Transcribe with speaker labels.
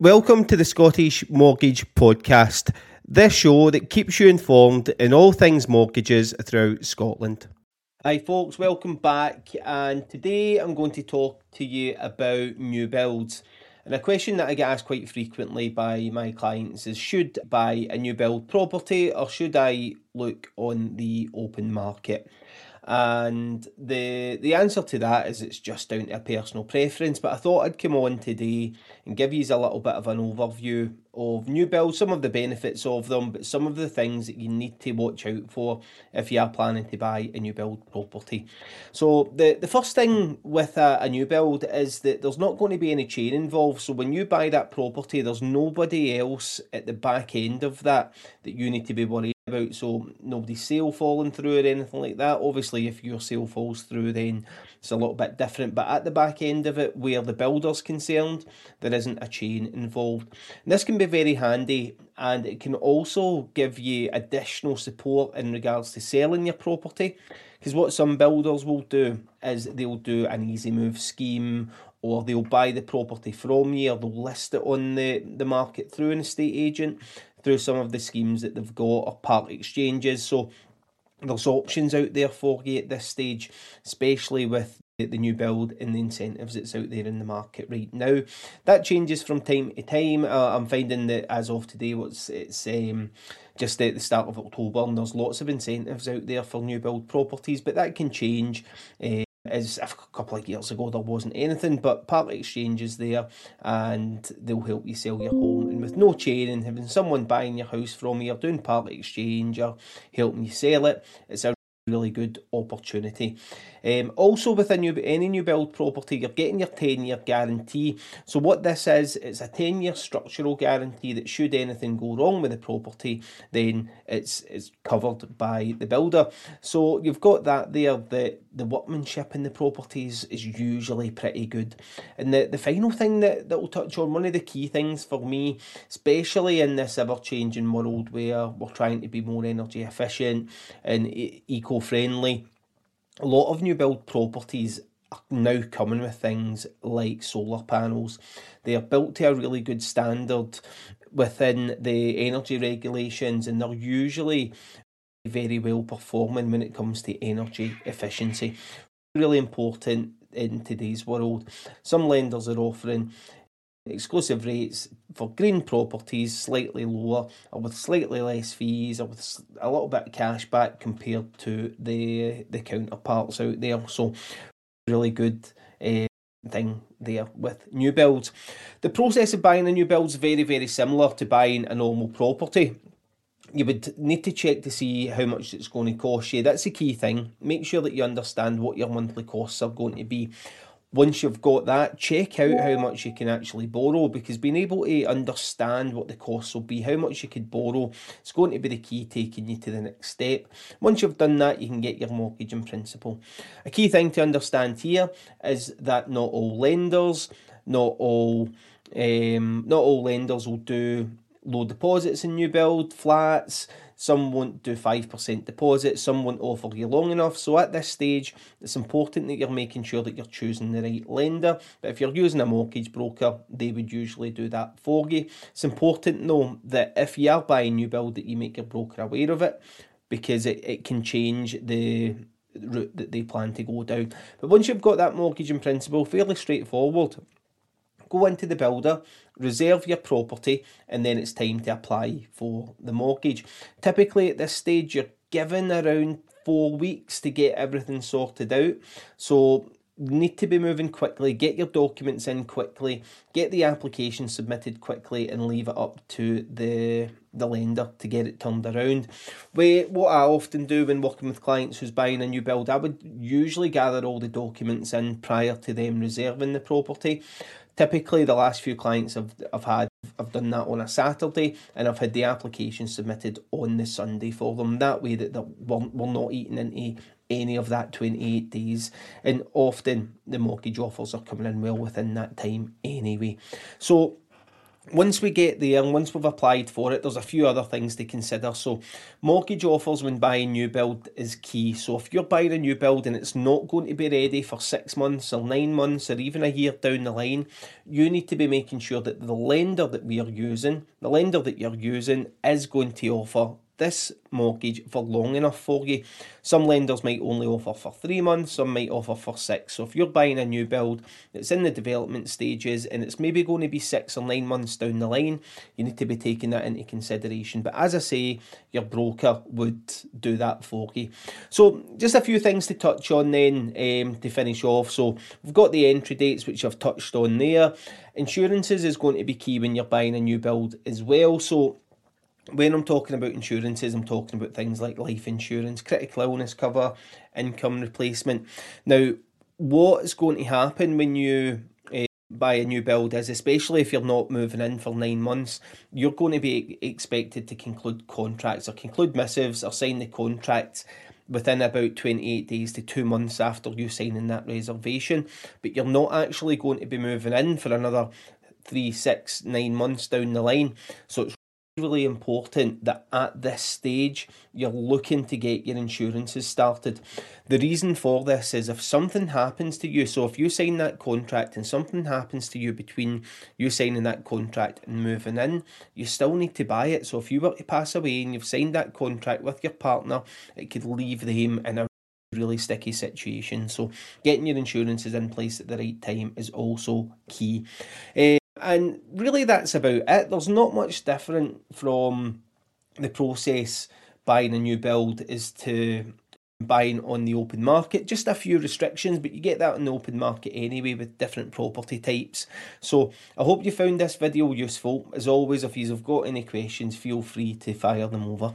Speaker 1: Welcome to the Scottish Mortgage Podcast, this show that keeps you informed in all things mortgages throughout Scotland. Hi, folks, welcome back. And today I'm going to talk to you about new builds. And a question that I get asked quite frequently by my clients is should I buy a new build property or should I look on the open market? And the the answer to that is it's just down to a personal preference. But I thought I'd come on today and give you a little bit of an overview of new builds, some of the benefits of them, but some of the things that you need to watch out for if you are planning to buy a new build property. So the, the first thing with a, a new build is that there's not going to be any chain involved. So when you buy that property, there's nobody else at the back end of that that you need to be worried about. So nobody's sale falling through or anything like that. Obviously, if your sale falls through, then it's a little bit different. But at the back end of it, where the builder's concerned, there isn't a chain involved. And this can be very handy and it can also give you additional support in regards to selling your property. Because what some builders will do is they'll do an easy move scheme or they'll buy the property from you or they'll list it on the, the market through an estate agent through some of the schemes that they've got or part exchanges. So there's options out there for you at this stage, especially with the new build and the incentives that's out there in the market right now. That changes from time to time. Uh, I'm finding that as of today, what's it's um, just at the start of October, and there's lots of incentives out there for new build properties, but that can change. Uh, as a couple of years ago there wasn't anything, but part exchange is there and they'll help you sell your home. And with no chain and having someone buying your house from you or doing part exchange or helping you sell it, it's a really good opportunity. Um, also, with a new any new build property, you're getting your 10 year guarantee. So, what this is, it's a 10 year structural guarantee that should anything go wrong with the property, then it's, it's covered by the builder. So, you've got that there. The, the workmanship in the properties is usually pretty good. And the, the final thing that, that we'll touch on, one of the key things for me, especially in this ever changing world where we're trying to be more energy efficient and eco friendly a lot of new build properties are now coming with things like solar panels. They are built to a really good standard within the energy regulations and they're usually very well performing when it comes to energy efficiency. Really important in today's world. Some lenders are offering exclusive rates for green properties slightly lower or with slightly less fees or with a little bit of cash back compared to the the counterparts out there so really good uh, thing there with new builds the process of buying a new build is very very similar to buying a normal property you would need to check to see how much it's going to cost you. That's the key thing. Make sure that you understand what your monthly costs are going to be once you've got that, check out how much you can actually borrow because being able to understand what the costs will be, how much you could borrow, it's going to be the key taking you to the next step. Once you've done that, you can get your mortgage in principle. A key thing to understand here is that not all lenders, not all um, not all lenders will do low deposits in new build flats. Some won't do 5% deposit, some won't offer you long enough. So at this stage, it's important that you're making sure that you're choosing the right lender. But if you're using a mortgage broker, they would usually do that for you. It's important though that if you are buying new build that you make your broker aware of it because it, it can change the route that they plan to go down. But once you've got that mortgage in principle, fairly straightforward go into the builder, reserve your property, and then it's time to apply for the mortgage. Typically, at this stage, you're given around four weeks to get everything sorted out. So, need to be moving quickly, get your documents in quickly, get the application submitted quickly, and leave it up to the the lender to get it turned around. We, what I often do when working with clients who's buying a new build, I would usually gather all the documents in prior to them reserving the property. Typically, the last few clients I've, I've had, I've done that on a Saturday and I've had the application submitted on the Sunday for them. That way, that we're, we're not eating into any of that 28 days. And often the mortgage offers are coming in well within that time anyway. So, once we get there and once we've applied for it, there's a few other things to consider. So, mortgage offers when buying new build is key. So, if you're buying a new build and it's not going to be ready for six months or nine months or even a year down the line, you need to be making sure that the lender that we are using, the lender that you're using, is going to offer this mortgage for long enough for you. Some lenders might only offer for three months, some might offer for six. So if you're buying a new build that's in the development stages and it's maybe going to be six or nine months down the line, you need to be taking that into consideration. But as I say, your broker would do that for you. So just a few things to touch on then um, to finish off. So we've got the entry dates which I've touched on there. Insurances is going to be key when you're buying a new build as well. So when I'm talking about insurances, I'm talking about things like life insurance, critical illness cover, income replacement. Now, what is going to happen when you uh, buy a new build is, especially if you're not moving in for nine months, you're going to be expected to conclude contracts or conclude missives or sign the contract within about 28 days to two months after you signing that reservation. But you're not actually going to be moving in for another three, six, nine months down the line. So it's really important that at this stage you're looking to get your insurances started. The reason for this is if something happens to you, so if you sign that contract and something happens to you between you signing that contract and moving in, you still need to buy it. So if you were to pass away and you've signed that contract with your partner, it could leave them in a really sticky situation. So getting your insurances in place at the right time is also key. Uh, and really, that's about it. There's not much different from the process buying a new build is to buying on the open market. Just a few restrictions, but you get that in the open market anyway with different property types. So I hope you found this video useful. As always, if you've got any questions, feel free to fire them over.